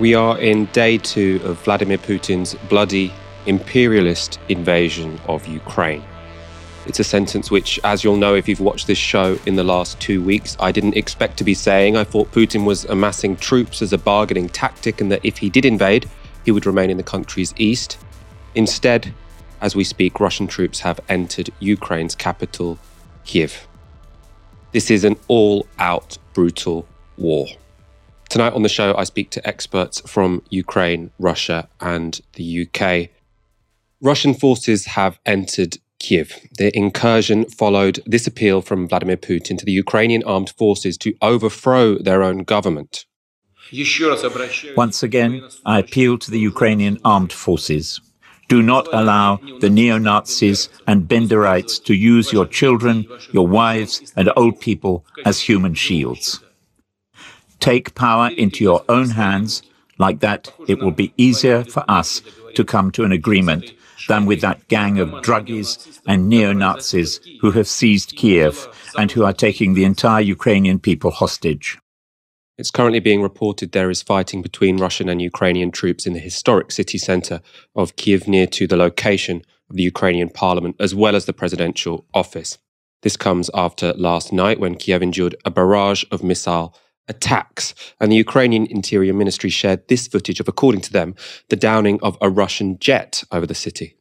We are in day two of Vladimir Putin's bloody imperialist invasion of Ukraine. It's a sentence which, as you'll know if you've watched this show in the last two weeks, I didn't expect to be saying. I thought Putin was amassing troops as a bargaining tactic and that if he did invade, he would remain in the country's east. Instead, as we speak, Russian troops have entered Ukraine's capital, Kiev. This is an all out brutal war. Tonight on the show, I speak to experts from Ukraine, Russia, and the UK. Russian forces have entered Kiev. The incursion followed this appeal from Vladimir Putin to the Ukrainian armed forces to overthrow their own government. Once again, I appeal to the Ukrainian armed forces. Do not allow the neo Nazis and Banderites to use your children, your wives, and old people as human shields take power into your own hands. Like that, it will be easier for us to come to an agreement than with that gang of druggies and neo Nazis who have seized Kiev and who are taking the entire Ukrainian people hostage. It's currently being reported there is fighting between Russian and Ukrainian troops in the historic city centre of Kiev near to the location of the Ukrainian parliament as well as the presidential office. This comes after last night when Kiev endured a barrage of missile attacks. And the Ukrainian Interior Ministry shared this footage of, according to them, the downing of a Russian jet over the city.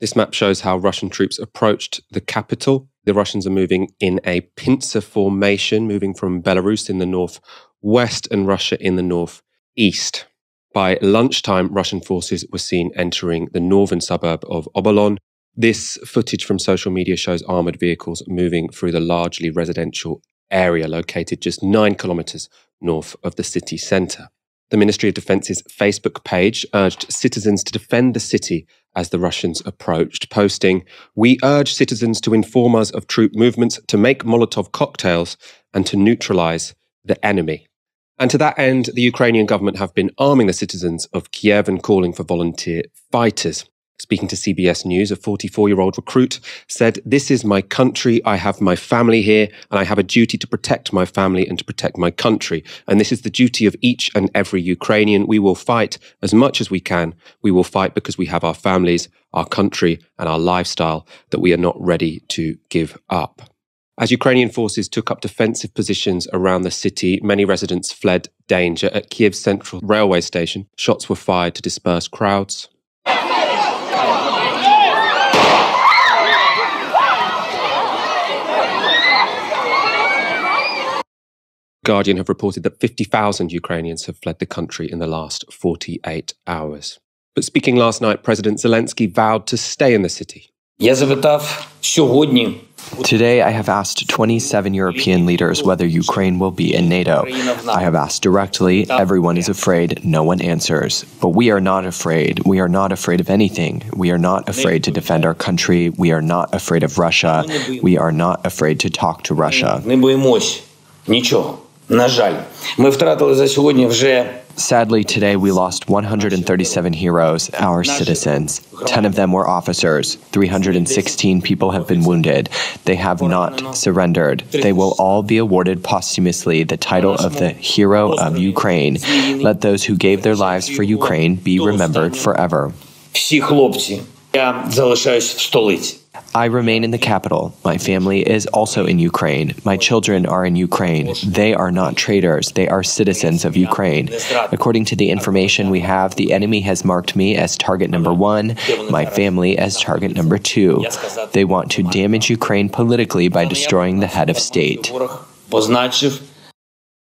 This map shows how Russian troops approached the capital. The Russians are moving in a pincer formation, moving from Belarus in the northwest and Russia in the northeast. By lunchtime, Russian forces were seen entering the northern suburb of Obolon, this footage from social media shows armored vehicles moving through the largely residential area located just nine kilometers north of the city centre. The Ministry of Defence's Facebook page urged citizens to defend the city as the Russians approached, posting, We urge citizens to inform us of troop movements, to make Molotov cocktails, and to neutralize the enemy. And to that end, the Ukrainian government have been arming the citizens of Kiev and calling for volunteer fighters. Speaking to CBS News, a 44 year old recruit said, This is my country. I have my family here, and I have a duty to protect my family and to protect my country. And this is the duty of each and every Ukrainian. We will fight as much as we can. We will fight because we have our families, our country, and our lifestyle that we are not ready to give up. As Ukrainian forces took up defensive positions around the city, many residents fled danger. At Kiev's central railway station, shots were fired to disperse crowds. Guardian have reported that 50,000 Ukrainians have fled the country in the last 48 hours. But speaking last night, President Zelensky vowed to stay in the city. Today, I have asked 27 European leaders whether Ukraine will be in NATO. I have asked directly. Everyone is afraid. No one answers. But we are not afraid. We are not afraid of anything. We are not afraid to defend our country. We are not afraid of Russia. We are not afraid to talk to Russia. На жаль, ми втратили за сьогодні вже Sadly, today we lost 137 heroes, our citizens. 10 of them were officers. 316 people have been wounded. They have not surrendered. They will all be awarded posthumously the title of the Hero of Ukraine. Let those who gave their lives for Ukraine be remembered forever. Всі хлопці, я залишаюсь в столиці. I remain in the capital. My family is also in Ukraine. My children are in Ukraine. They are not traitors. They are citizens of Ukraine. According to the information we have, the enemy has marked me as target number one, my family as target number two. They want to damage Ukraine politically by destroying the head of state.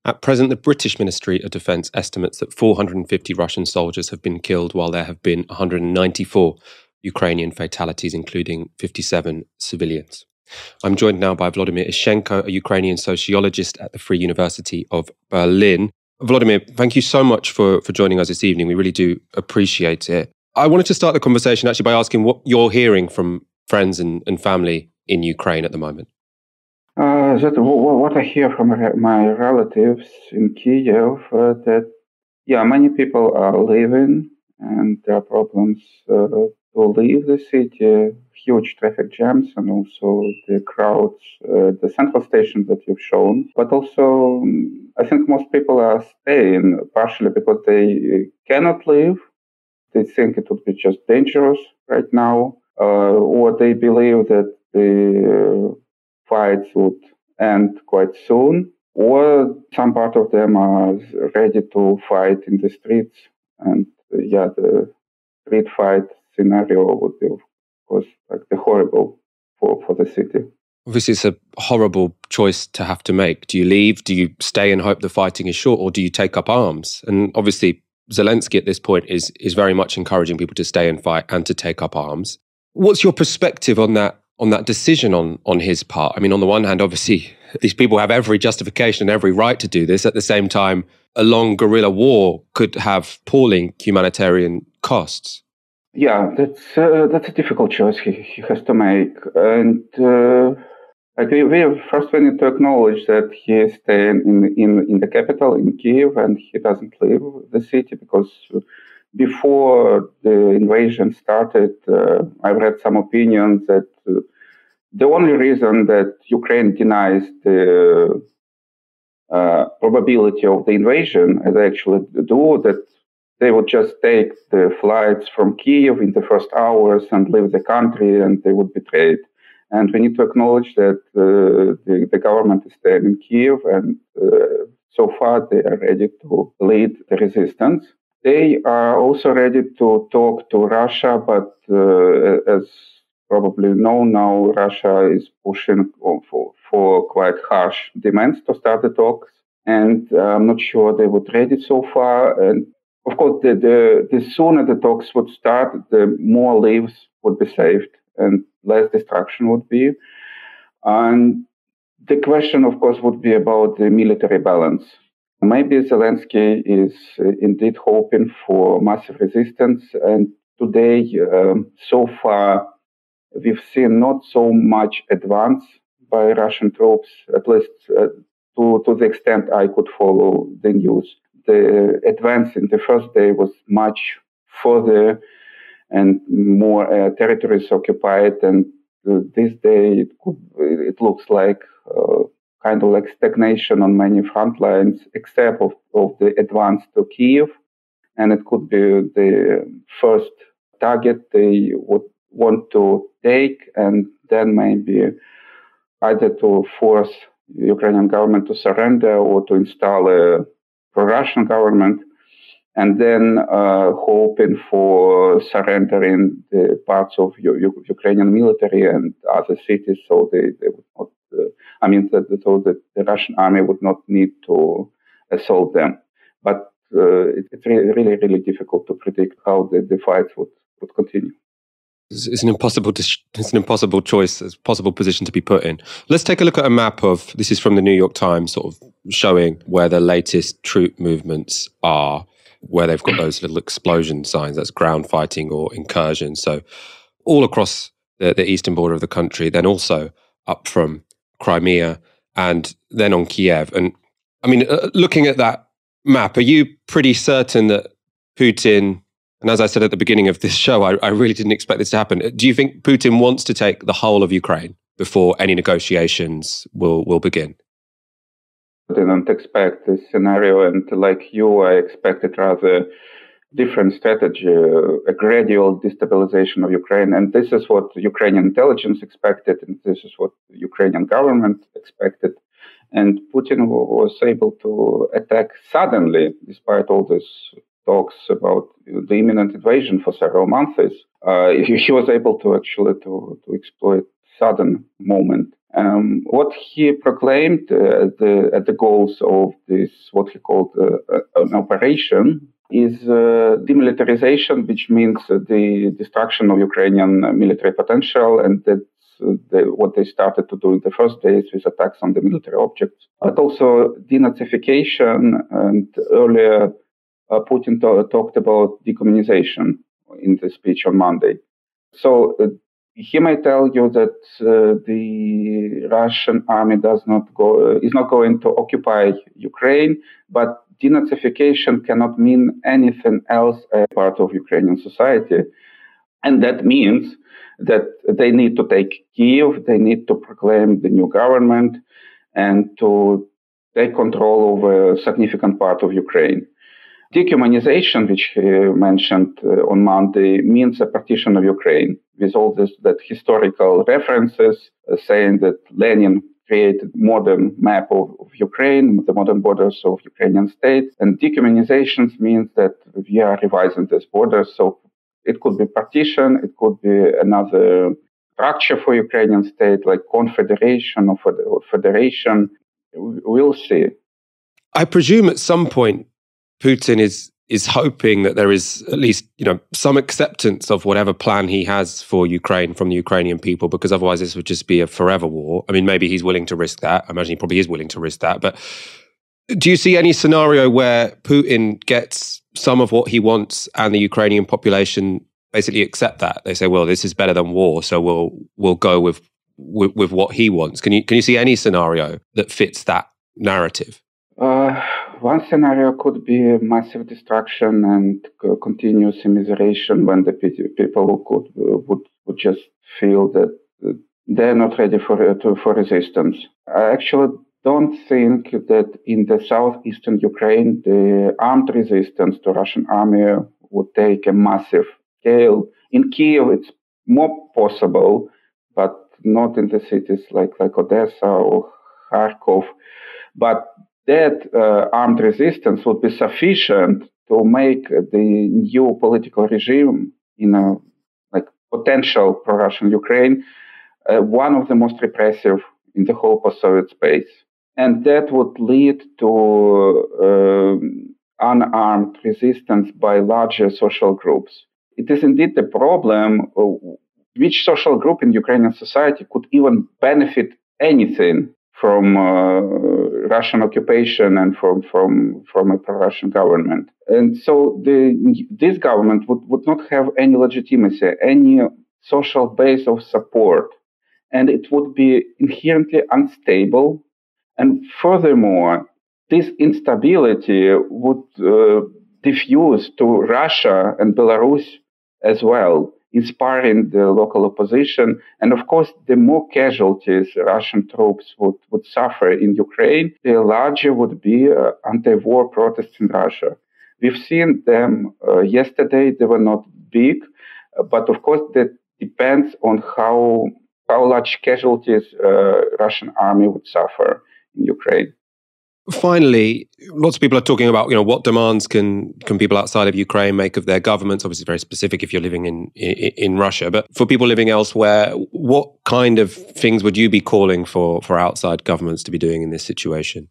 At present, the British Ministry of Defence estimates that 450 Russian soldiers have been killed, while there have been 194 Ukrainian fatalities, including 57 civilians. I'm joined now by Vladimir Ishchenko, a Ukrainian sociologist at the Free University of Berlin. Vladimir, thank you so much for, for joining us this evening. We really do appreciate it. I wanted to start the conversation actually by asking what you're hearing from friends and, and family in Ukraine at the moment. Uh, that what I hear from my relatives in Kiev uh, that yeah, many people are leaving and there are problems uh, to leave the city, huge traffic jams, and also the crowds, uh, the central station that you've shown. But also, I think most people are staying partially because they cannot leave. They think it would be just dangerous right now, uh, or they believe that the uh, fights would end quite soon, or some part of them are ready to fight in the streets. And uh, yeah, the street fight scenario would be, of course, like the horrible for, for the city. Obviously, it's a horrible choice to have to make. Do you leave? Do you stay and hope the fighting is short, or do you take up arms? And obviously, Zelensky at this point is is very much encouraging people to stay and fight and to take up arms. What's your perspective on that on that decision on on his part? I mean, on the one hand, obviously, these people have every justification and every right to do this. At the same time, a long guerrilla war could have appalling humanitarian costs. Yeah, that's uh, that's a difficult choice he, he has to make, and uh, like we, we first we need to acknowledge that he is staying in in in the capital in Kiev, and he doesn't leave the city because before the invasion started, uh, I read some opinions that uh, the only reason that Ukraine denies the uh, probability of the invasion, as they actually do, that they would just take the flights from Kiev in the first hours and leave the country and they would betray it. And we need to acknowledge that uh, the, the, government is staying in Kiev and uh, so far they are ready to lead the resistance. They are also ready to talk to Russia, but uh, as probably know now, Russia is pushing for, for quite harsh demands to start the talks. And I'm not sure they would ready so far. And of course, the, the, the sooner the talks would start, the more lives would be saved and less destruction would be. And the question, of course, would be about the military balance. Maybe Zelensky is uh, indeed hoping for massive resistance. And today, um, so far, we've seen not so much advance by Russian troops, at least uh, to, to the extent I could follow the news. The advance in the first day was much further and more uh, territories occupied. And uh, this day, it, could, it looks like uh, kind of like stagnation on many front lines, except of, of the advance to Kiev. And it could be the first target they would want to take, and then maybe either to force the Ukrainian government to surrender or to install a pro-Russian government, and then uh, hoping for surrendering the parts of U- Ukrainian military and other cities, so they, they would not. Uh, I mean, so that the Russian army would not need to assault them. But uh, it, it's really, really, really difficult to predict how the, the fights would, would continue it's an impossible it's an impossible choice it's a possible position to be put in. Let's take a look at a map of this is from the new york times sort of showing where the latest troop movements are where they've got those little explosion signs that's ground fighting or incursion. So all across the, the eastern border of the country then also up from crimea and then on kiev and i mean uh, looking at that map are you pretty certain that putin and as I said at the beginning of this show, I, I, really didn't expect this to happen. Do you think Putin wants to take the whole of Ukraine before any negotiations will, will begin? I didn't expect this scenario. And like you, I expected rather different strategy, a gradual destabilization of Ukraine. And this is what Ukrainian intelligence expected, and this is what Ukrainian government expected. And Putin was able to attack suddenly, despite all this talks about the imminent invasion for several months, uh, he, was able to actually to, to exploit sudden moment. Um, what he proclaimed uh, the, at the goals of this, what he called uh, an operation, is uh, demilitarization, which means the destruction of Ukrainian military potential, and that's the, what they started to do in the first days with attacks on the military objects, but also denazification and earlier uh, Putin talked about decommunization in the speech on Monday. So uh, he may tell you that uh, the Russian army does not go uh, is not going to occupy Ukraine, but denazification cannot mean anything else as part of Ukrainian society. And that means that they need to take Kiev, they need to proclaim the new government, and to take control over a significant part of Ukraine. Decommunization, which he mentioned uh, on Monday, means a partition of Ukraine with all this that historical references uh, saying that Lenin created modern map of, of, Ukraine, the modern borders of Ukrainian state. And decommunizations means that we are revising these borders. So it could be partition, it could be another structure for Ukrainian state, like confederation or federation. We'll see. I presume at some point Putin is is hoping that there is at least you know some acceptance of whatever plan he has for Ukraine from the Ukrainian people, because otherwise this would just be a forever war. I mean, maybe he's willing to risk that. I imagine he probably is willing to risk that. But do you see any scenario where Putin gets some of what he wants and the Ukrainian population basically accept that. They say, "Well, this is better than war, so we'll we'll go with with, with what he wants." Can you can you see any scenario that fits that narrative? Uh, one scenario could be massive destruction and continuous immiseration when the people could uh, would would just feel that uh, they're not ready for uh, for resistance. I actually don't think that in the southeastern Ukraine the armed resistance to Russian army would take a massive scale. In Kiev, it's more possible, but not in the cities like, like Odessa or Kharkov. But that uh, armed resistance would be sufficient to make the new political regime in a like potential pro-Russian Ukraine uh, one of the most repressive in the whole post-Soviet space, and that would lead to uh, unarmed resistance by larger social groups. It is indeed the problem uh, which social group in Ukrainian society could even benefit anything from uh, Russian occupation and from from from a pro-Russian government. And so the this government would, would not have any legitimacy, any social base of support, and it would be inherently unstable. And furthermore, this instability would uh, diffuse to Russia and Belarus as well, inspiring the local opposition. And of course, the more casualties Russian troops would, would suffer in Ukraine, the larger would be uh, anti-war protests in Russia. We've seen them uh, yesterday; they were not big, uh, but of course, that depends on how how large casualties uh, Russian army would suffer in Ukraine. Finally, lots of people are talking about you know what demands can can people outside of Ukraine make of their governments. Obviously, very specific if you're living in, in in Russia, but for people living elsewhere, what kind of things would you be calling for for outside governments to be doing in this situation?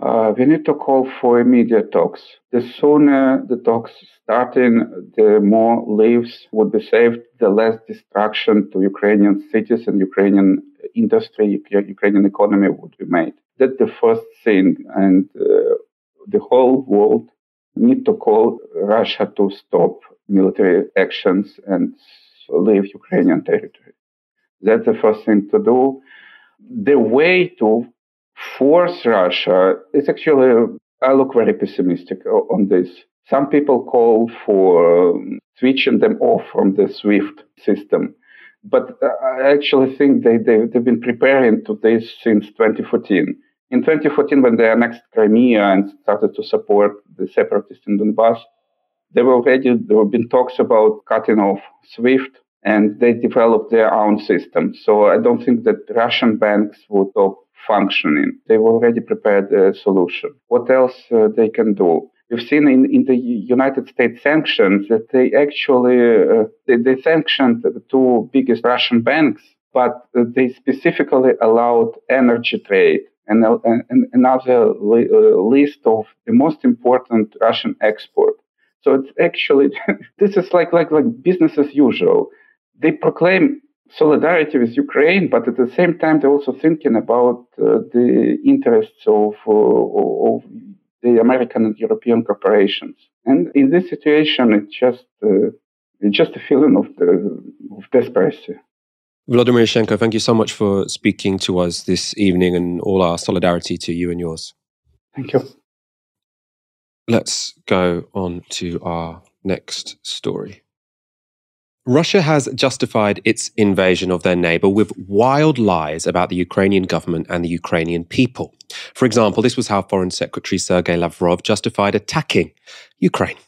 Uh, we need to call for immediate talks. The sooner the talks starting, the more lives would be saved, the less destruction to Ukrainian cities and Ukrainian industry, Ukrainian economy would be made. That's the first thing. And uh, the whole world need to call Russia to stop military actions and leave Ukrainian territory. That's the first thing to do. The way to force Russia is actually, I look very pessimistic on this. Some people call for um, switching them off from the SWIFT system. But I actually think they, they, they've been preparing to this since 2014. In 2014, when they annexed Crimea and started to support the separatists in Donbass, there were already there have been talks about cutting off SWIFT, and they developed their own system. So I don't think that Russian banks would stop functioning. They've already prepared a solution. What else uh, they can do? We've seen in, in the United States sanctions that they actually uh, they, they sanctioned the two biggest Russian banks, but they specifically allowed energy trade and, and another uh, list of the most important Russian export. So it's actually this is like like like business as usual. They proclaim solidarity with Ukraine, but at the same time they're also thinking about uh, the interests of, uh, of the American and European corporations. And in this situation, it's just uh, it's just a feeling of the, of desperation. Volodymyr Ishchenko, thank you so much for speaking to us this evening and all our solidarity to you and yours. Thank you. Let's go on to our next story. Russia has justified its invasion of their neighbor with wild lies about the Ukrainian government and the Ukrainian people. For example, this was how Foreign Secretary Sergei Lavrov justified attacking Ukraine.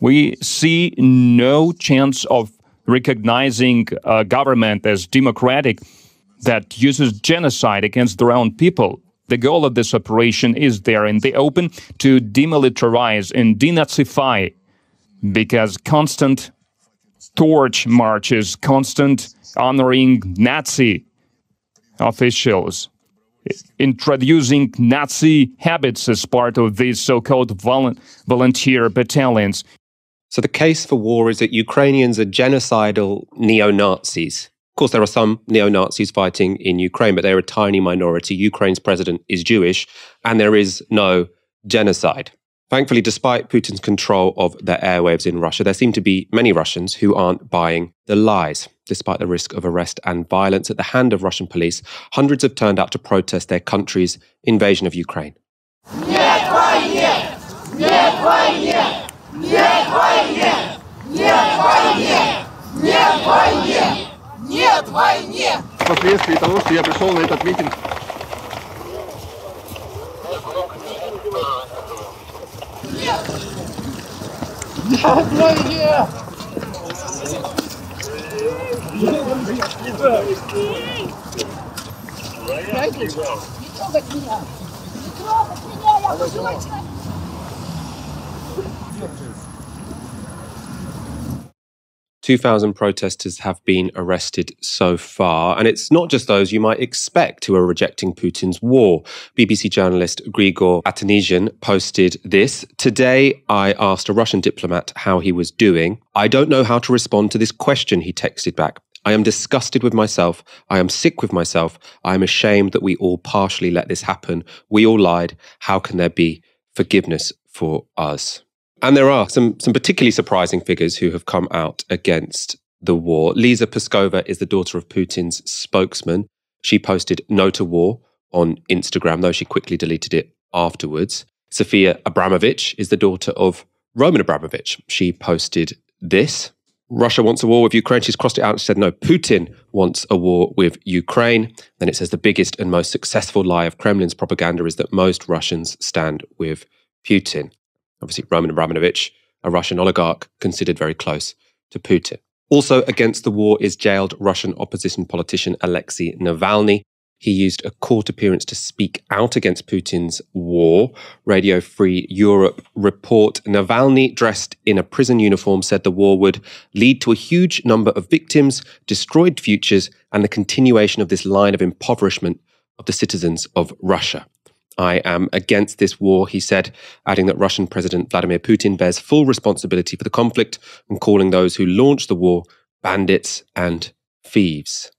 We see no chance of recognizing a government as democratic that uses genocide against their own people. The goal of this operation is there in the open to demilitarize and denazify because constant torch marches, constant honoring Nazi officials, introducing Nazi habits as part of these so called volunteer battalions. So the case for war is that Ukrainians are genocidal neo Nazis. Of course, there are some neo Nazis fighting in Ukraine, but they're a tiny minority. Ukraine's president is Jewish, and there is no genocide. Thankfully, despite Putin's control of the airwaves in Russia, there seem to be many Russians who aren't buying the lies. Despite the risk of arrest and violence at the hand of Russian police, hundreds have turned out to protest their country's invasion of Ukraine. Впоследствии того, что я пришел на этот митинг, Блядь! Не трогать меня! Не трогать меня! Я пожилой человек! 2,000 protesters have been arrested so far. And it's not just those you might expect who are rejecting Putin's war. BBC journalist Grigor Atanesian posted this. Today, I asked a Russian diplomat how he was doing. I don't know how to respond to this question, he texted back. I am disgusted with myself. I am sick with myself. I am ashamed that we all partially let this happen. We all lied. How can there be forgiveness for us? And there are some, some particularly surprising figures who have come out against the war. Lisa Peskova is the daughter of Putin's spokesman. She posted no to war on Instagram, though she quickly deleted it afterwards. Sofia Abramovich is the daughter of Roman Abramovich. She posted this. Russia wants a war with Ukraine. She's crossed it out and said, no, Putin wants a war with Ukraine. Then it says the biggest and most successful lie of Kremlin's propaganda is that most Russians stand with Putin obviously Roman Abramovich, a Russian oligarch considered very close to Putin. Also against the war is jailed Russian opposition politician Alexei Navalny. He used a court appearance to speak out against Putin's war. Radio Free Europe report Navalny, dressed in a prison uniform, said the war would lead to a huge number of victims, destroyed futures, and the continuation of this line of impoverishment of the citizens of Russia. I am against this war, he said, adding that Russian President Vladimir Putin bears full responsibility for the conflict and calling those who launched the war bandits and thieves.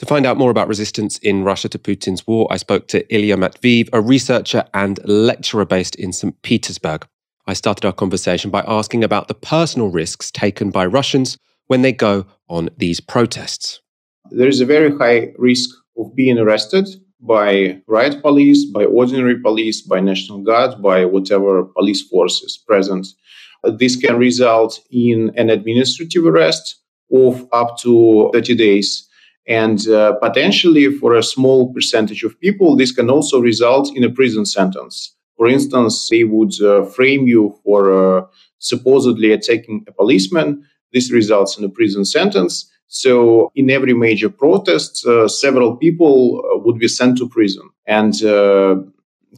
To find out more about resistance in Russia to Putin's war, I spoke to Ilya Matveev, a researcher and lecturer based in St. Petersburg. I started our conversation by asking about the personal risks taken by Russians when they go on these protests. There is a very high risk of being arrested by riot police, by ordinary police, by National Guard, by whatever police force is present. This can result in an administrative arrest of up to 30 days. And uh, potentially, for a small percentage of people, this can also result in a prison sentence. For instance, they would uh, frame you for uh, supposedly attacking a policeman. This results in a prison sentence. So, in every major protest, uh, several people uh, would be sent to prison. And uh,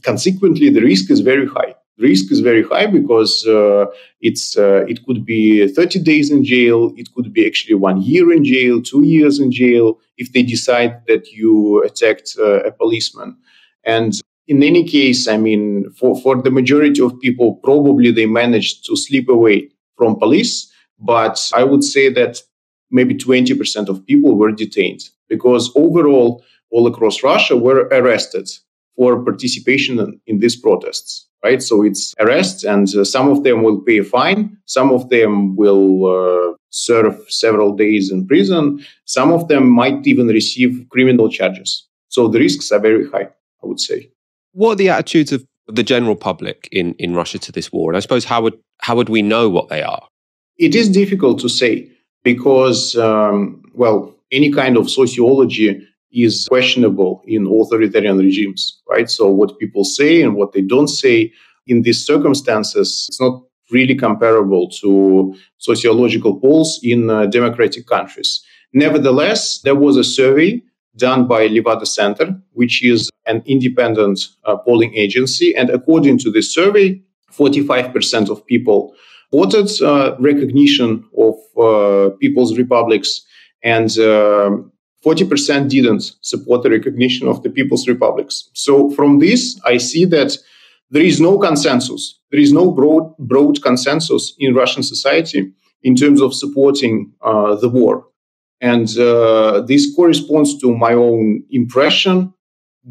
consequently, the risk is very high. The risk is very high because uh, it's uh, it could be 30 days in jail, it could be actually one year in jail, two years in jail if they decide that you attacked uh, a policeman. And in any case, I mean, for, for the majority of people, probably they managed to slip away from police. But I would say that maybe 20% of people were detained because overall, all across Russia were arrested for participation in, in these protests. Right, so it's arrests, and uh, some of them will pay a fine, some of them will uh, serve several days in prison, some of them might even receive criminal charges. So the risks are very high, I would say. What are the attitudes of the general public in, in Russia to this war? And I suppose how would how would we know what they are? It is difficult to say because, um, well, any kind of sociology is questionable in authoritarian regimes, right? So what people say and what they don't say in these circumstances, it's not really comparable to sociological polls in uh, democratic countries. Nevertheless, there was a survey done by Levada Center, which is an independent uh, polling agency. And according to this survey, 45% of people voted uh, recognition of uh, people's republics, and 40% um, didn't support the recognition of the people's republics. So, from this, I see that there is no consensus. There is no broad, broad consensus in Russian society in terms of supporting uh, the war. And uh, this corresponds to my own impression.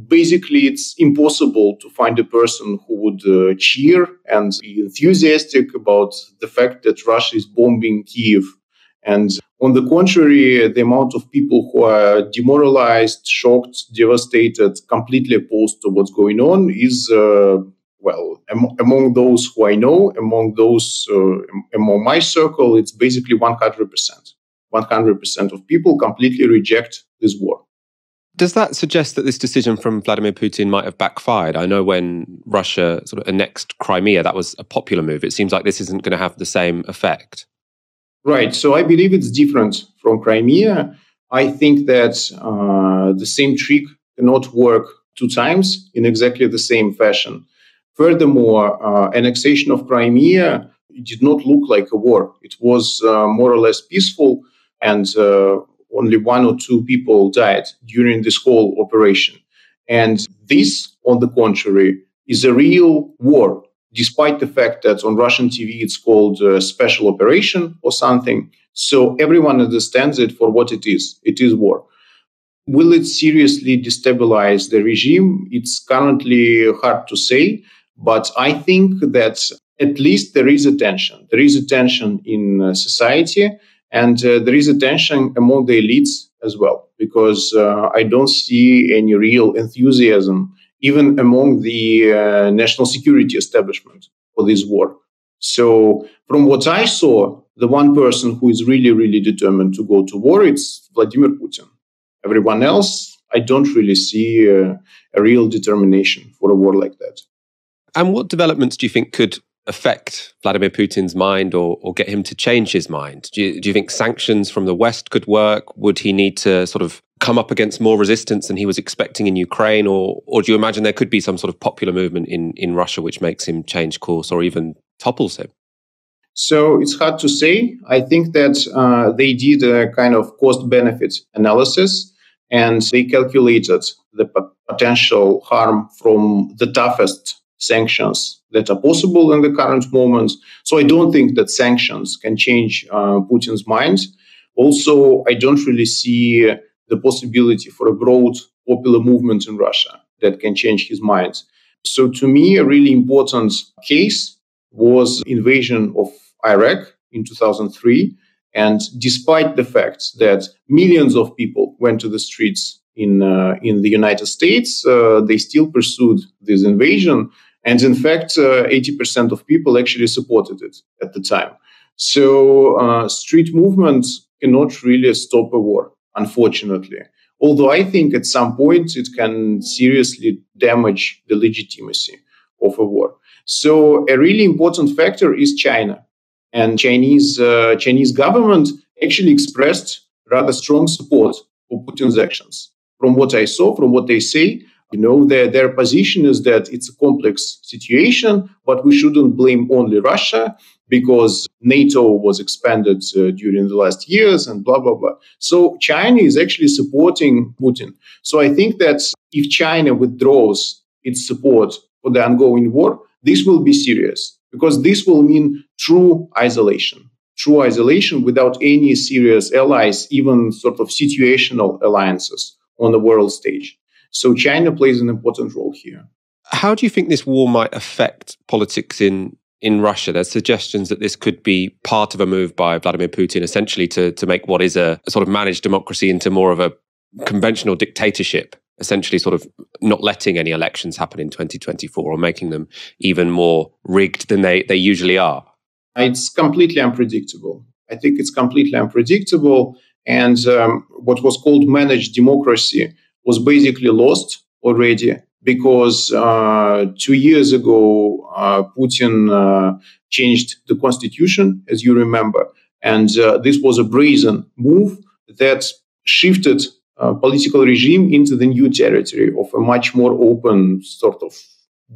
Basically, it's impossible to find a person who would uh, cheer and be enthusiastic about the fact that Russia is bombing Kiev. And on the contrary, the amount of people who are demoralized, shocked, devastated, completely opposed to what's going on is uh, well, am- among those who I know, among those uh, among my circle, it's basically 100%. 100% of people completely reject this war. Does that suggest that this decision from Vladimir Putin might have backfired? I know when Russia sort of annexed Crimea, that was a popular move. It seems like this isn't going to have the same effect. Right. So I believe it's different from Crimea. I think that uh, the same trick cannot work two times in exactly the same fashion. Furthermore, uh, annexation of Crimea did not look like a war. It was uh, more or less peaceful and uh, only one or two people died during this whole operation. And this, on the contrary, is a real war, despite the fact that on Russian TV it's called special operation or something. So everyone understands it for what it is. It is war. Will it seriously destabilize the regime? It's currently hard to say, but I think that at least there is a tension. There is a tension in uh, society and uh, there is a tension among the elites as well, because uh, I don't see any real enthusiasm, even among the uh, national security establishment for this war. So, from what I saw, the one person who is really, really determined to go to war is Vladimir Putin. Everyone else, I don't really see a real determination for a war like that. And what developments do you think could affect Vladimir Putin's mind or, or get him to change his mind? Do you, do you think sanctions from the West could work? Would he need to sort of come up against more resistance than he was expecting in Ukraine? Or, or do you imagine there could be some sort of popular movement in, in Russia which makes him change course or even topples him? So it's hard to say. I think that uh, they did a kind of cost benefit analysis and they calculated the p- potential harm from the toughest sanctions that are possible in the current moment. So I don't think that sanctions can change uh, Putin's mind. Also, I don't really see the possibility for a broad popular movement in Russia that can change his mind. So to me, a really important case was invasion of Iraq in 2003. And despite the fact that millions of people went to the streets in uh, in the United States, uh, they still pursued this invasion and in fact, uh, 80% of people actually supported it at the time. So street movements cannot really stop a war, unfortunately. Although I think at some point it can seriously damage the legitimacy of a war. So a really important factor is China. And Chinese uh, Chinese government actually expressed rather strong support for Putin's actions. From what I saw, from what they say, you know, their, their position is that it's a complex situation, but we shouldn't blame only Russia because NATO was expanded uh, during the last years and blah, blah, blah. So China is actually supporting Putin. So I think that if China withdraws its support for the ongoing war, this will be serious because this will mean true isolation. True isolation without any serious allies, even sort of situational alliances on the world stage. So China plays an important role here. How do you think this war might affect politics in in Russia? There's suggestions that this could be part of a move by Vladimir Putin, essentially to to make what is a, a sort of managed democracy into more of a conventional dictatorship essentially sort of not letting any elections happen in 2024 or making them even more rigged than they, they usually are? It's completely unpredictable. I think it's completely unpredictable. And um, what was called managed democracy was basically lost already because uh, two years ago, uh, Putin uh, changed the constitution, as you remember. And uh, this was a brazen move that shifted uh, political regime into the new territory of a much more open sort of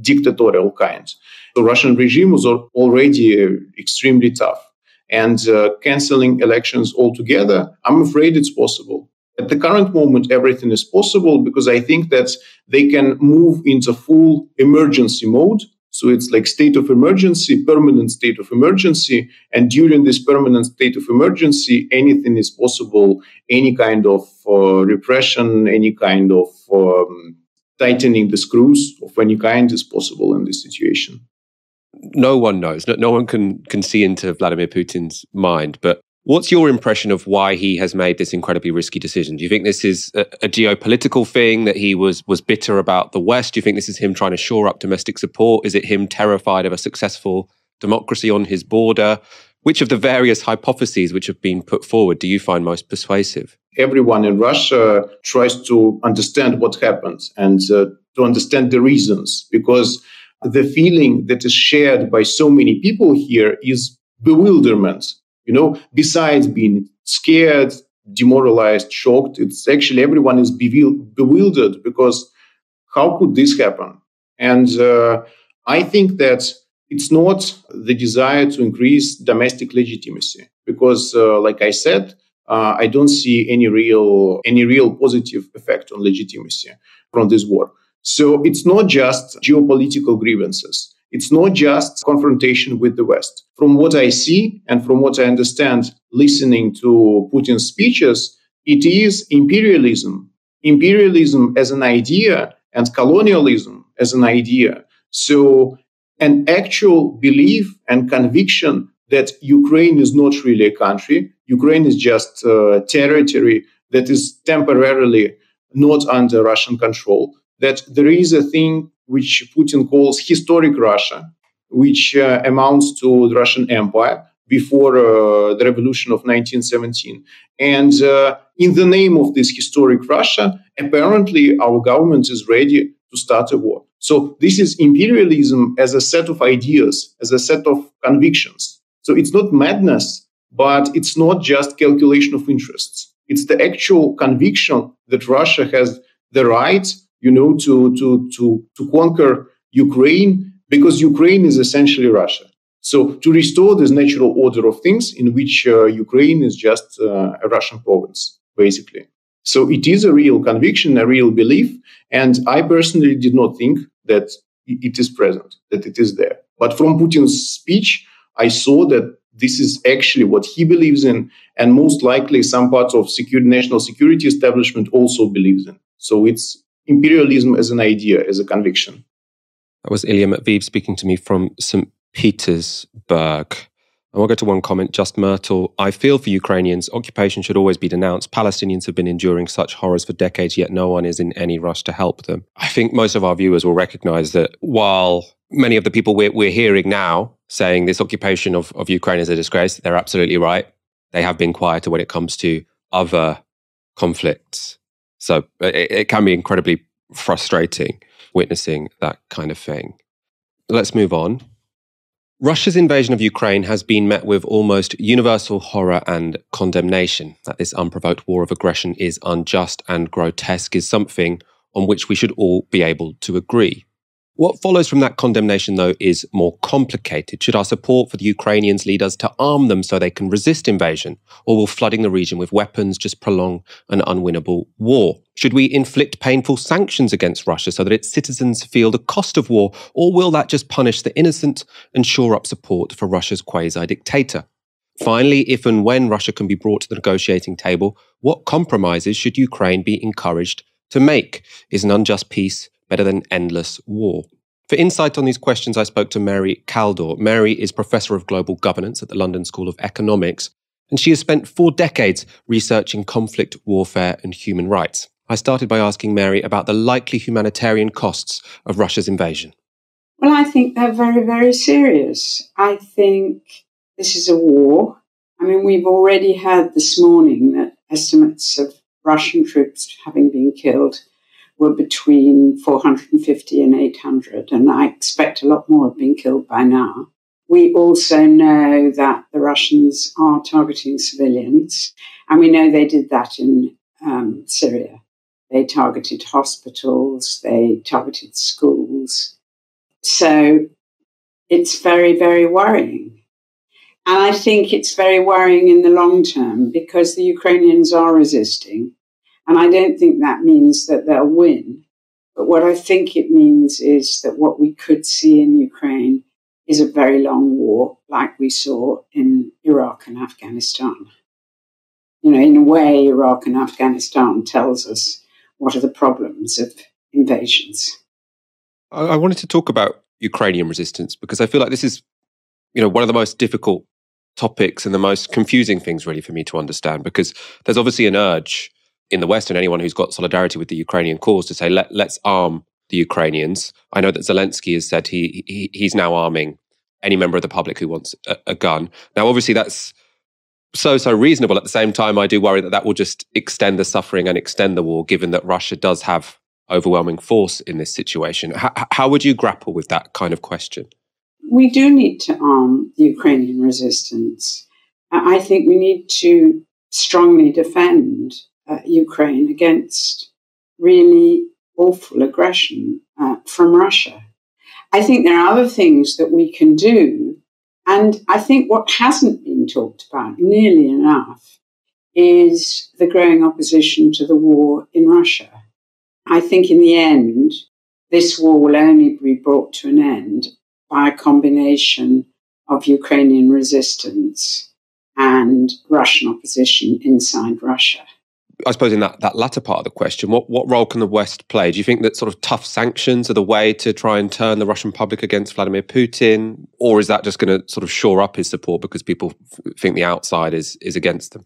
dictatorial kind. The Russian regime was already extremely tough. And uh, canceling elections altogether, I'm afraid it's possible. At the current moment, everything is possible because I think that they can move into full emergency mode. So it's like state of emergency, permanent state of emergency. And during this permanent state of emergency, anything is possible. Any kind of uh, repression, any kind of um, tightening the screws of any kind is possible in this situation. No one knows. No, no one can can see into Vladimir Putin's mind. But what's your impression of why he has made this incredibly risky decision? Do you think this is a, a geopolitical thing that he was was bitter about the West? Do you think this is him trying to shore up domestic support? Is it him terrified of a successful democracy on his border? Which of the various hypotheses which have been put forward do you find most persuasive? Everyone in Russia tries to understand what happened and uh, to understand the reasons because the feeling that is shared by so many people here is bewilderment. You know, besides being scared, demoralized, shocked, it's actually everyone is bewildered because how could this happen? And uh, I think that it's not the desire to increase domestic legitimacy because, uh, like I said, uh, I don't see any real any real positive effect on legitimacy from this war. So it's not just geopolitical grievances. It's not just confrontation with the West. From what I see and from what I understand, listening to Putin's speeches, it is imperialism. Imperialism as an idea and colonialism as an idea. So an actual belief and conviction that Ukraine is not really a country. Ukraine is just a territory that is temporarily not under Russian control. That there is a thing which Putin calls historic Russia, which uh, amounts to the Russian Empire before uh, the revolution of 1917. And uh, in the name of this historic Russia, apparently our government is ready to start a war. So this is imperialism as a set of ideas, as a set of convictions. So it's not madness, but it's not just calculation of interests. It's the actual conviction that Russia has the right, you know, to, to, to, to conquer Ukraine because Ukraine is essentially Russia. So to restore this natural order of things in which uh, Ukraine is just uh, a Russian province, basically. So it is a real conviction, a real belief. And I personally did not think that it is present, that it is there. But from Putin's speech, I saw that this is actually what he believes in, and most likely some parts of security, national security establishment also believes in. So it's imperialism as an idea, as a conviction. That was Ilya Matveev speaking to me from St. Petersburg. I will go to one comment, just Myrtle. I feel for Ukrainians. Occupation should always be denounced. Palestinians have been enduring such horrors for decades, yet no one is in any rush to help them. I think most of our viewers will recognize that while many of the people we're, we're hearing now saying this occupation of, of Ukraine is a disgrace, they're absolutely right. They have been quieter when it comes to other conflicts. So uh, it, it can be incredibly frustrating witnessing that kind of thing. Let's move on. Russia's invasion of Ukraine has been met with almost universal horror and condemnation. That this unprovoked war of aggression is unjust and grotesque is something on which we should all be able to agree. What follows from that condemnation, though, is more complicated. Should our support for the Ukrainians lead us to arm them so they can resist invasion? Or will flooding the region with weapons just prolong an unwinnable war? Should we inflict painful sanctions against Russia so that its citizens feel the cost of war? Or will that just punish the innocent and shore up support for Russia's quasi dictator? Finally, if and when Russia can be brought to the negotiating table, what compromises should Ukraine be encouraged to make? Is an unjust peace better than endless war? For insight on these questions, I spoke to Mary Kaldor. Mary is Professor of Global Governance at the London School of Economics, and she has spent four decades researching conflict, warfare, and human rights. I started by asking Mary about the likely humanitarian costs of Russia's invasion. Well, I think they're very, very serious. I think this is a war, I mean, we've already heard this morning that estimates of Russian troops having been killed were between 450 and 800, and I expect a lot more have been killed by now. We also know that the Russians are targeting civilians, and we know they did that in um, Syria. They targeted hospitals, they targeted schools. So it's very, very worrying. And I think it's very worrying in the long term because the Ukrainians are resisting. And I don't think that means that they'll win. But what I think it means is that what we could see in Ukraine is a very long war, like we saw in Iraq and Afghanistan. You know, in a way, Iraq and Afghanistan tells us what are the problems of invasions. I wanted to talk about Ukrainian resistance because I feel like this is, you know, one of the most difficult topics and the most confusing things really for me to understand because there's obviously an urge in the West and anyone who's got solidarity with the Ukrainian cause to say let let's arm the Ukrainians. I know that Zelensky has said he, he he's now arming any member of the public who wants a, a gun. Now, obviously, that's so so reasonable. At the same time, I do worry that that will just extend the suffering and extend the war, given that Russia does have overwhelming force in this situation. H- how would you grapple with that kind of question? We do need to arm the Ukrainian resistance. I think we need to strongly defend uh, Ukraine against really awful aggression uh, from Russia. I think there are other things that we can do. And I think what hasn't been talked about nearly enough is the growing opposition to the war in Russia. I think in the end, this war will only be brought to an end by a combination of Ukrainian resistance and Russian opposition inside Russia. I suppose in that, that latter part of the question, what, what role can the West play? Do you think that sort of tough sanctions are the way to try and turn the Russian public against Vladimir Putin? Or is that just going to sort of shore up his support because people think the outside is, is against them?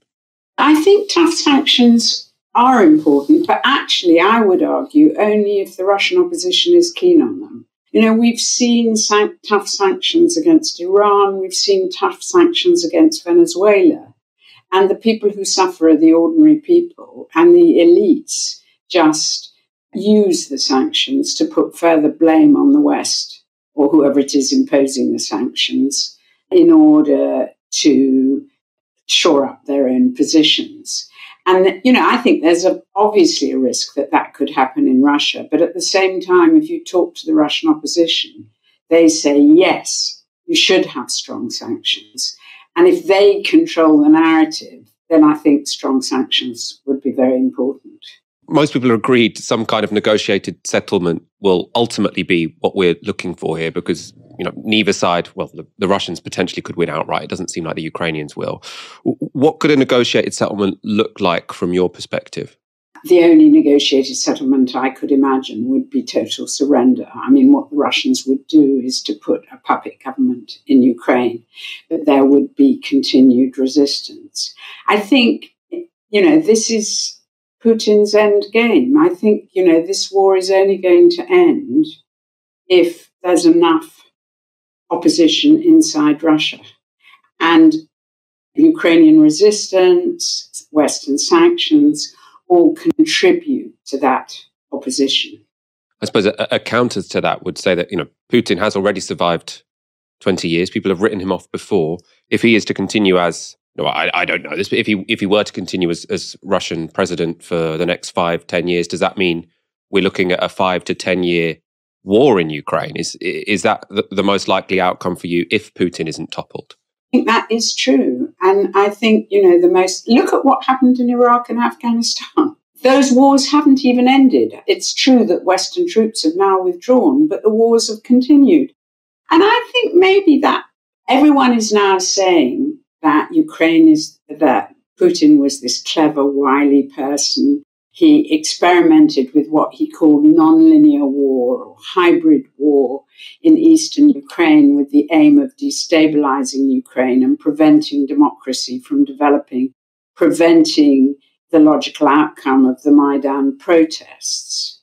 I think tough sanctions are important, but actually, I would argue only if the Russian opposition is keen on them. You know, we've seen san- tough sanctions against Iran, we've seen tough sanctions against Venezuela. And the people who suffer are the ordinary people, and the elites just use the sanctions to put further blame on the West or whoever it is imposing the sanctions in order to shore up their own positions. And, you know, I think there's a, obviously a risk that that could happen in Russia. But at the same time, if you talk to the Russian opposition, they say, yes, you should have strong sanctions. And if they control the narrative, then I think strong sanctions would be very important. Most people are agreed some kind of negotiated settlement will ultimately be what we're looking for here because you know neither side well the, the, russians potentially could win outright. It doesn't seem like the ukrainians will. What could a negotiated settlement look like from your perspective the only negotiated settlement I could imagine would be total surrender. I mean, what the Russians would do is to put a puppet government in Ukraine, but there would be continued resistance. I think, you know, this is Putin's end game. I think, you know, this war is only going to end if there's enough opposition inside Russia. And Ukrainian resistance, Western sanctions, all contribute to that opposition. I suppose a, a counter to that would say that you know Putin has already survived twenty years. People have written him off before. If he is to continue as no, I, I don't know this, but if he if he were to continue as, as Russian president for the next five, ten years, does that mean we're looking at a five to ten year war in Ukraine? Is is that the, the most likely outcome for you if Putin isn't toppled? I think that is true. And I think, you know, the most look at what happened in Iraq and Afghanistan. Those wars haven't even ended. It's true that Western troops have now withdrawn, but the wars have continued. And I think maybe that everyone is now saying that Ukraine is that Putin was this clever, wily person he experimented with what he called nonlinear war or hybrid war in eastern Ukraine with the aim of destabilizing Ukraine and preventing democracy from developing, preventing the logical outcome of the Maidan protests.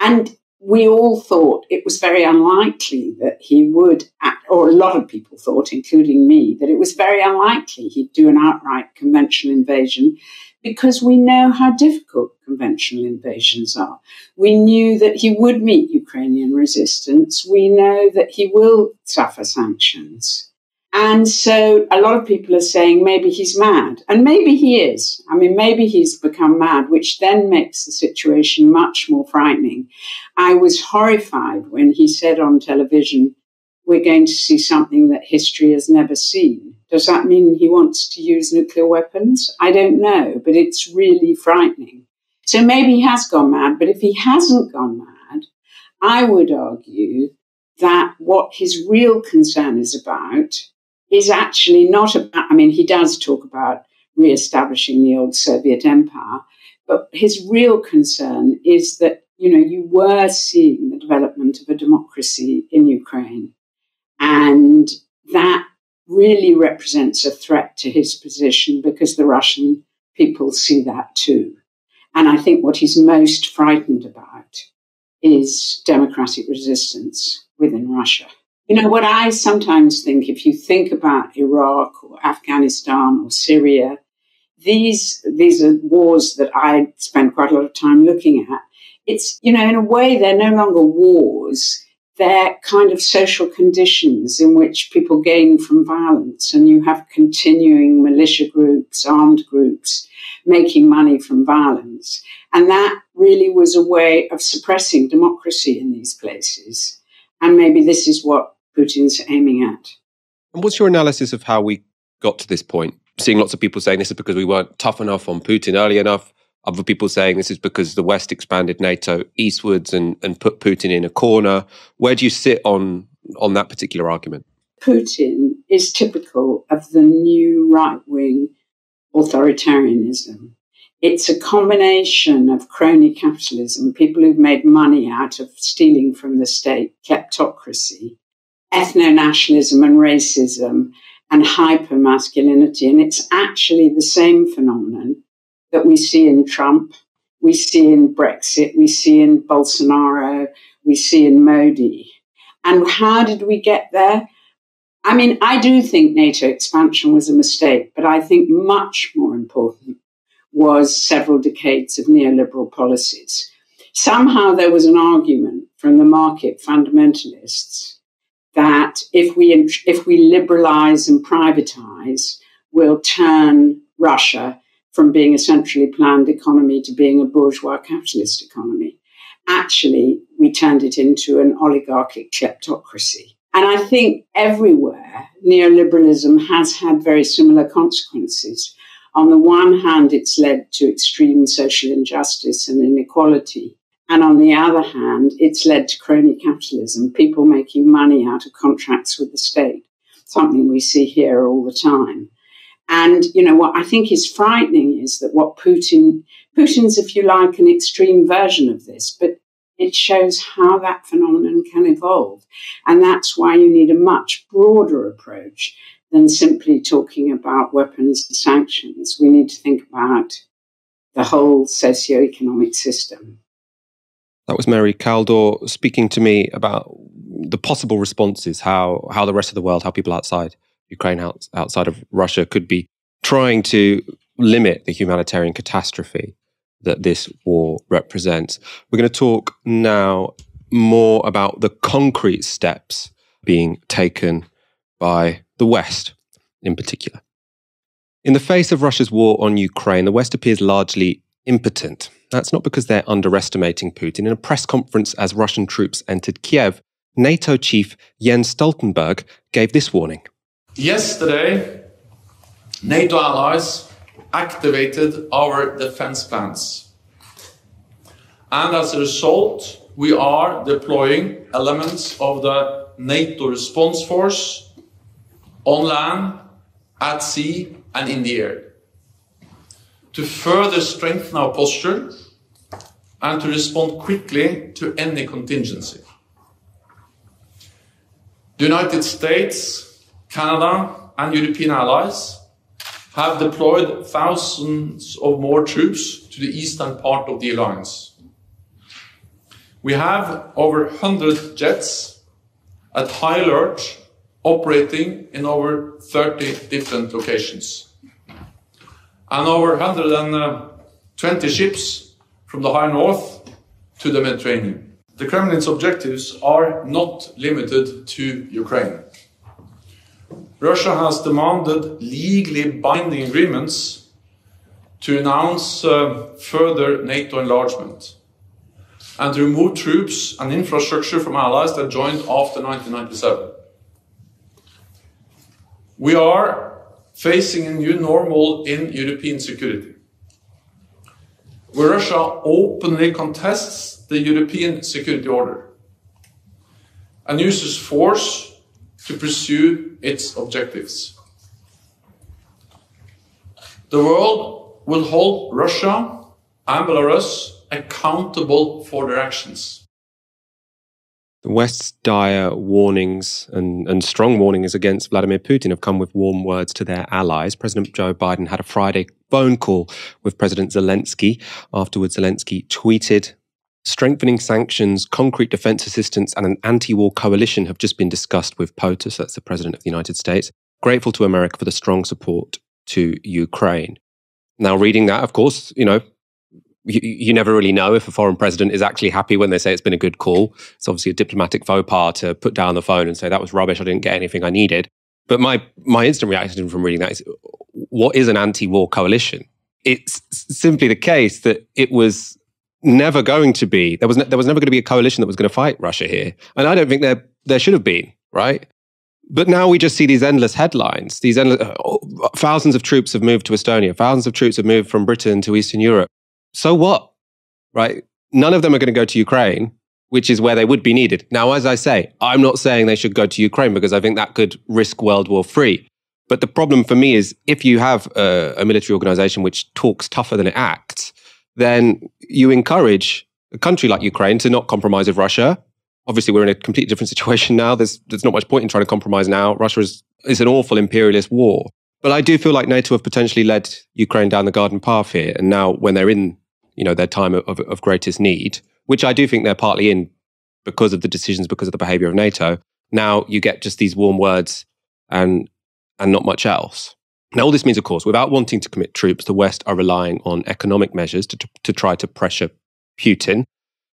And we all thought it was very unlikely that he would, act, or a lot of people thought, including me, that it was very unlikely he'd do an outright conventional invasion because we know how difficult conventional invasions are. We knew that he would meet Ukrainian resistance. We know that he will suffer sanctions. And so a lot of people are saying maybe he's mad. And maybe he is. I mean, maybe he's become mad, which then makes the situation much more frightening. I was horrified when he said on television, we're going to see something that history has never seen. Does that mean he wants to use nuclear weapons? I don't know, but it's really frightening. So maybe he has gone mad, but if he hasn't gone mad, I would argue that what his real concern is about is actually not about, I mean, he does talk about re-establishing the old Soviet empire, but his real concern is that, you know, you were seeing the development of a democracy in Ukraine. And that really represents a threat to his position because the Russian people see that too. And I think what he's most frightened about is democratic resistance within Russia. You know, what I sometimes think, if you think about Iraq or Afghanistan or Syria, these, these are wars that I spend quite a lot of time looking at. It's, you know, in a way, they're no longer wars. They're kind of social conditions in which people gain from violence, and you have continuing militia groups, armed groups making money from violence. And that really was a way of suppressing democracy in these places. And maybe this is what Putin's aiming at. And what's your analysis of how we got to this point? Seeing lots of people saying this is because we weren't tough enough on Putin early enough. Other people saying this is because the West expanded NATO eastwards and, and put Putin in a corner. Where do you sit on on that particular argument? Putin is typical of the new right wing authoritarianism. It's a combination of crony capitalism, people who've made money out of stealing from the state, kleptocracy, ethno nationalism and racism, and hyper masculinity. And it's actually the same phenomenon that we see in Trump, we see in Brexit, we see in Bolsonaro, we see in Modi. And how did we get there? I mean, I do think NATO expansion was a mistake, but I think much more important was several decades of neoliberal policies. Somehow there was an argument from the market fundamentalists that if we if we liberalize and privatize, we'll turn Russia from being a centrally planned economy to being a bourgeois capitalist economy. Actually, we turned it into an oligarchic kleptocracy. And I think everywhere neoliberalism has had very similar consequences. On the one hand, it's led to extreme social injustice and inequality. And on the other hand, it's led to crony capitalism, people making money out of contracts with the state, something we see here all the time. And, you know, what I think is frightening is that what Putin, Putin's, if you like, an extreme version of this, but it shows how that phenomenon can evolve. And that's why you need a much broader approach than simply talking about weapons and sanctions. We need to think about the whole socio-economic system. That was Mary Kaldor speaking to me about the possible responses, how, how the rest of the world, how people outside Ukraine, out, outside of Russia, could be trying to limit the humanitarian catastrophe that this war represents. We're going to talk now more about the concrete steps being taken by the West in particular. In the face of Russia's war on Ukraine, the West appears largely impotent. That's not because they're underestimating Putin. In a press conference as Russian troops entered Kiev, NATO chief Jens Stoltenberg gave this warning. Yesterday, NATO allies activated our defense plans. And as a result, we are deploying elements of the NATO response force on land, at sea, and in the air to further strengthen our posture and to respond quickly to any contingency. The United States, Canada, and European allies have deployed thousands of more troops to the eastern part of the alliance. We have over 100 jets at high alert operating in over 30 different locations and over 120 uh, ships from the high north to the Mediterranean. The Kremlin's objectives are not limited to Ukraine. Russia has demanded legally binding agreements to announce uh, further NATO enlargement and to remove troops and infrastructure from allies that joined after 1997. We are facing a new normal in European security, where Russia openly contests the European security order and uses force to pursue its objectives. The world will hold Russia and Belarus accountable for their actions. The West's dire warnings and, and strong warnings against Vladimir Putin have come with warm words to their allies. President Joe Biden had a Friday phone call with President Zelensky. Afterwards, Zelensky tweeted Strengthening sanctions, concrete defense assistance, and an anti war coalition have just been discussed with POTUS, that's the President of the United States. Grateful to America for the strong support to Ukraine. Now, reading that, of course, you know, you, you, never really know if a foreign president is actually happy when they say it's been a good call. It's obviously a diplomatic faux pas to put down the phone and say that was rubbish. I didn't get anything I needed. But my my instant reaction from reading that is, what is an anti-war coalition? It's simply the case that it was never going to be there was ne- there was never going to be a coalition that was going to fight Russia here, and I don't think there there should have been. Right. But now we just see these endless headlines. These endless, uh, thousands of troops have moved to Estonia. Thousands of troops have moved from Britain to Eastern Europe so what? Right? None of them are going to go to Ukraine, which is where they would be needed. Now, as I say, I'm not saying they should go to Ukraine because I think that could risk World War III. But the problem for me is if you have a, a military organization which talks tougher than it acts, then you encourage a country like Ukraine to not compromise with Russia. Obviously, we're in a completely different situation now. There's, there's not much point in trying to compromise now. Russia is, is an awful imperialist war. But I do feel like NATO have potentially led Ukraine down the garden path here. And now, when they're in you know, their time of, of greatest need, which I do think they're partly in because of the decisions, because of the behavior of NATO. Now you get just these warm words and and not much else. Now, all this means, of course, without wanting to commit troops, the West are relying on economic measures to, to try to pressure Putin.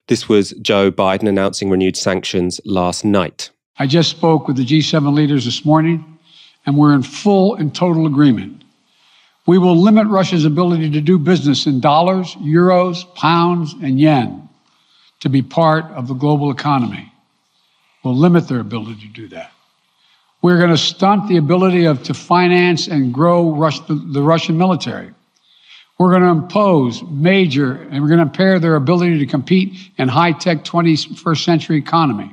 This was Joe Biden announcing renewed sanctions last night. I just spoke with the G7 leaders this morning, and we're in full and total agreement we will limit Russia's ability to do business in dollars, euros, pounds, and yen to be part of the global economy. We'll limit their ability to do that. We're going to stunt the ability of to finance and grow Rus- the, Russian military. We're going to impose major, and we're going to impair their ability to compete in high-tech 21st century economy.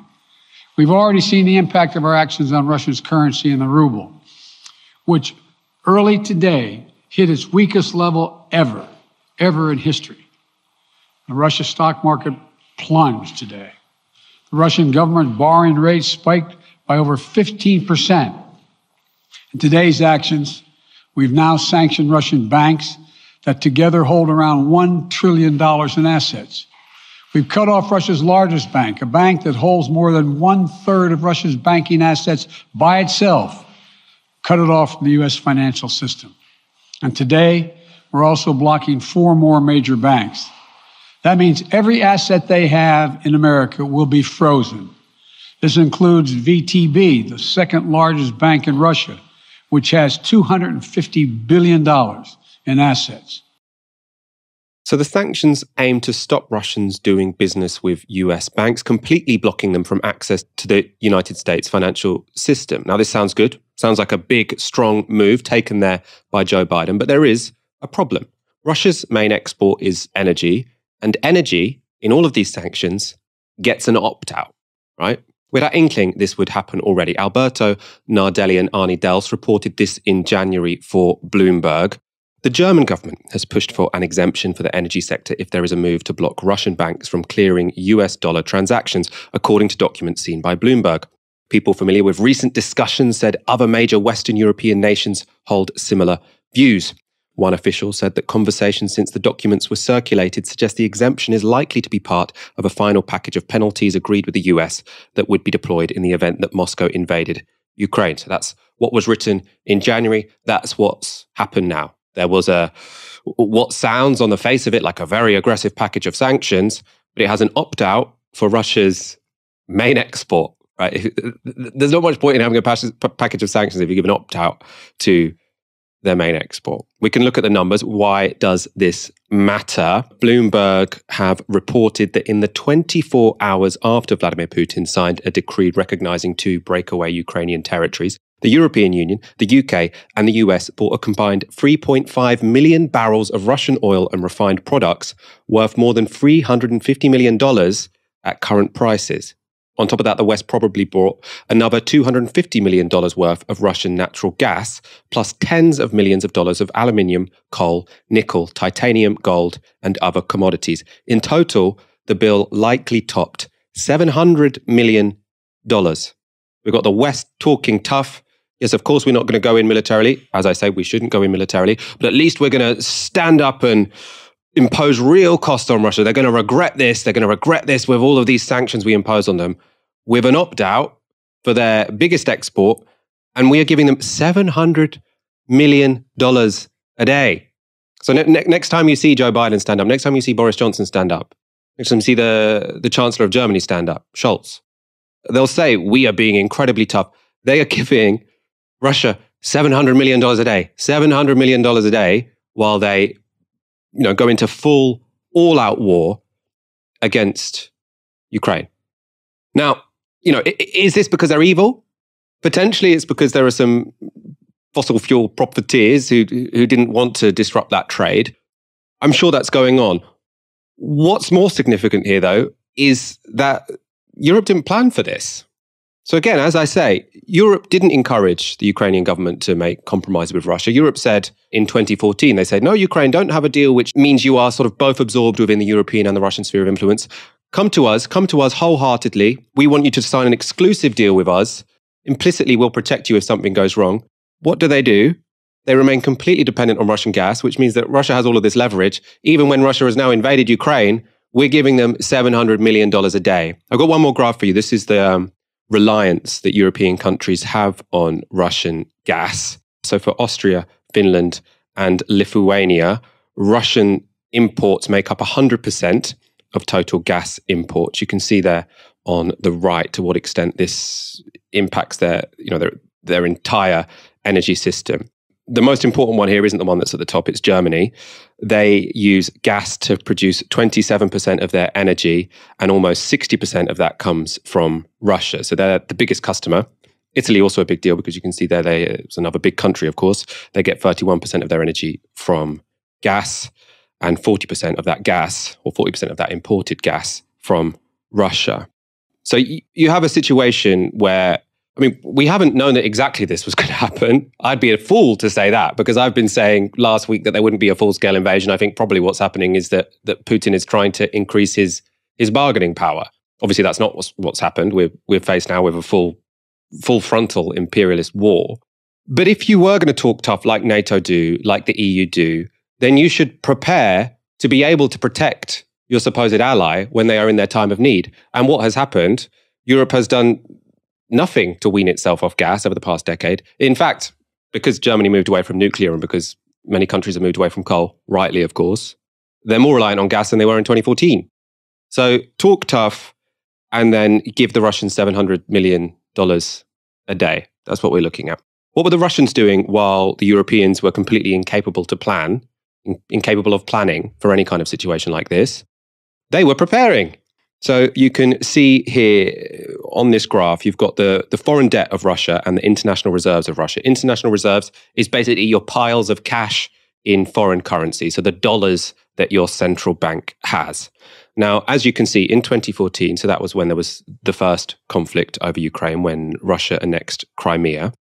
We've already seen the impact of our actions on Russia's currency and the ruble, which early today hit its weakest level ever, ever in history. The Russia stock market plunged today. The Russian government borrowing rate spiked by over 15%. In today's actions, we've now sanctioned Russian banks that together hold around $1 trillion in assets. We've cut off Russia's largest bank, a bank that holds more than one third of Russia's banking assets by itself, cut it off from the U.S. financial system. And today, we're also blocking four more major banks. That means every asset they have in America will be frozen. This includes VTB, the second largest bank in Russia, which has $250 billion in assets. So the sanctions aim to stop Russians doing business with US banks, completely blocking them from access to the United States financial system. Now, this sounds good. Sounds like a big, strong move taken there by Joe Biden, but there is a problem. Russia's main export is energy, and energy in all of these sanctions gets an opt out, right? Without inkling this would happen already. Alberto Nardelli and Arnie Delfs reported this in January for Bloomberg. The German government has pushed for an exemption for the energy sector if there is a move to block Russian banks from clearing US dollar transactions, according to documents seen by Bloomberg. People familiar with recent discussions said other major Western European nations hold similar views. One official said that conversations since the documents were circulated suggest the exemption is likely to be part of a final package of penalties agreed with the US that would be deployed in the event that Moscow invaded Ukraine. So that's what was written in January. That's what's happened now. There was a what sounds on the face of it like a very aggressive package of sanctions, but it has an opt out for Russia's main export. Right? There's not much point in having a package of sanctions if you give an opt out to their main export. We can look at the numbers. Why does this matter? Bloomberg have reported that in the 24 hours after Vladimir Putin signed a decree recognizing two breakaway Ukrainian territories, the European Union, the UK, and the US bought a combined 3.5 million barrels of Russian oil and refined products worth more than $350 million at current prices. On top of that, the West probably bought another $250 million worth of Russian natural gas, plus tens of millions of dollars of aluminium, coal, nickel, titanium, gold, and other commodities. In total, the bill likely topped $700 million. We've got the West talking tough. Yes, of course, we're not going to go in militarily. As I say, we shouldn't go in militarily, but at least we're going to stand up and impose real cost on Russia. They're going to regret this. They're going to regret this with all of these sanctions we impose on them with an opt out for their biggest export. And we are giving them $700 million a day. So ne- ne- next time you see Joe Biden stand up, next time you see Boris Johnson stand up, next time you see the, the Chancellor of Germany stand up, Scholz, they'll say, We are being incredibly tough. They are giving Russia $700 million a day, $700 million a day while they you know, go into full all out war against Ukraine. Now, you know, is this because they're evil? Potentially it's because there are some fossil fuel profiteers who, who didn't want to disrupt that trade. I'm sure that's going on. What's more significant here, though, is that Europe didn't plan for this. So again, as I say, Europe didn't encourage the Ukrainian government to make compromises with Russia. Europe said in 2014, they said, no, Ukraine, don't have a deal which means you are sort of both absorbed within the European and the Russian sphere of influence. Come to us, come to us wholeheartedly. We want you to sign an exclusive deal with us. Implicitly, we'll protect you if something goes wrong. What do they do? They remain completely dependent on Russian gas, which means that Russia has all of this leverage. Even when Russia has now invaded Ukraine, we're giving them $700 million a day. I've got one more graph for you. This is the um, reliance that European countries have on Russian gas. So for Austria, Finland, and Lithuania, Russian imports make up 100% of total gas imports. You can see there on the right to what extent this impacts their, you know, their, their entire energy system the most important one here isn't the one that's at the top, it's Germany. They use gas to produce 27% of their energy, and almost 60% of that comes from Russia. So they're the biggest customer. Italy also a big deal because you can see there they it's another big country, of course. They get 31% of their energy from gas, and 40% of that gas, or 40% of that imported gas from Russia. So you have a situation where I mean, we haven't known that exactly this was going to happen. I'd be a fool to say that because I've been saying last week that there wouldn't be a full scale invasion. I think probably what's happening is that that Putin is trying to increase his his bargaining power. Obviously, that's not what's, what's happened. We're we're faced now with a full full frontal imperialist war. But if you were going to talk tough like NATO do, like the EU do, then you should prepare to be able to protect your supposed ally when they are in their time of need. And what has happened? Europe has done nothing to wean itself off gas over the past decade. In fact, because Germany moved away from nuclear and because many countries have moved away from coal, rightly, of course, they're more reliant on gas than they were in 2014. So talk tough and then give the Russians $700 million a day. That's what we're looking at. What were the Russians doing while the Europeans were completely incapable to plan, incapable of planning for any kind of situation like this? They were preparing. So you can see here on this graph, you've got the, the foreign debt of Russia and the international reserves of Russia. International reserves is basically your piles of cash in foreign currency, so the dollars that your central bank has. Now, as you can see, in 2014, so that was when there was the first conflict over Ukraine, when Russia annexed Crimea,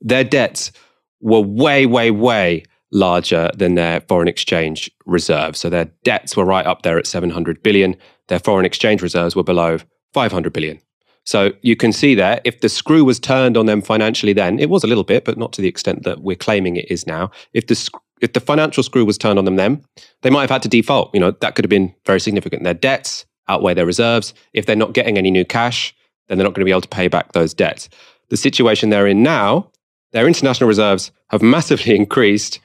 their debts were way, way, way larger than their foreign exchange reserves. So their debts were right up there at 700 billion. Their foreign exchange reserves were below 500 billion. So you can see there, if the screw was turned on them financially then, it was a little bit, but not to the extent that we're claiming it is now. If the if the financial screw was turned on them then, they might have had to default. You know, that could have been very significant. Their debts outweigh their reserves. If they're not getting any new cash, then they're not going to be able to pay back those debts. The situation they're in now, their international reserves have massively increased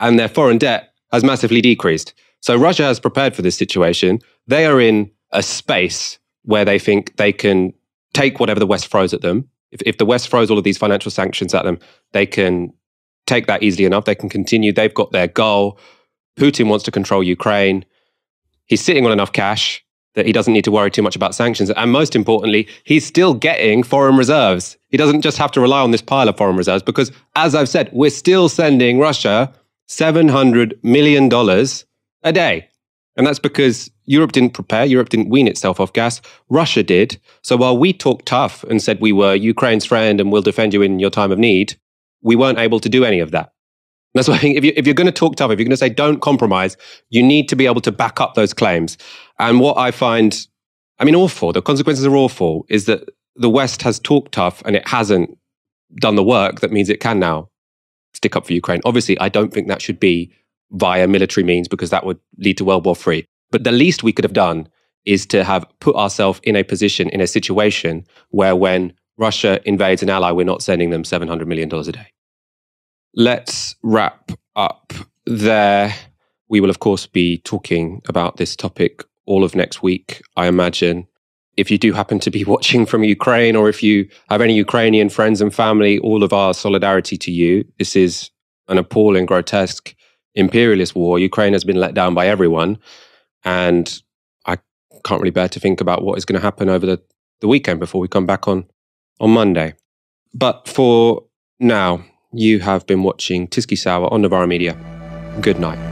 and their foreign debt has massively decreased. So Russia has prepared for this situation. They are in a space where they think they can take whatever the West throws at them. If, if the West throws all of these financial sanctions at them, they can take that easily enough. They can continue. They've got their goal. Putin wants to control Ukraine. He's sitting on enough cash that he doesn't need to worry too much about sanctions. And most importantly, he's still getting foreign reserves. He doesn't just have to rely on this pile of foreign reserves because, as I've said, we're still sending Russia $700 million a day. And that's because Europe didn't prepare, Europe didn't wean itself off gas, Russia did. So while we talked tough and said we were Ukraine's friend and we'll defend you in your time of need, we weren't able to do any of that. That's why if, you, if you're going to talk tough, if you're going to say don't compromise, you need to be able to back up those claims. And what I find, I mean, awful, the consequences are awful, is that the West has talked tough and it hasn't done the work that means it can now stick up for Ukraine. Obviously, I don't think that should be via military means because that would lead to World War III. But the least we could have done is to have put ourselves in a position, in a situation where when Russia invades an ally, we're not sending them $700 million a day. Let's wrap up there. We will, of course, be talking about this topic all of next week, I imagine. If you do happen to be watching from Ukraine, or if you have any Ukrainian friends and family, all of our solidarity to you. This is an appalling, grotesque imperialist war. Ukraine has been let down by everyone. And I can't really bear to think about what is going to happen over the, the weekend before we come back on, on Monday. But for now, you have been watching Tysky Sour on Novara Media. Good night.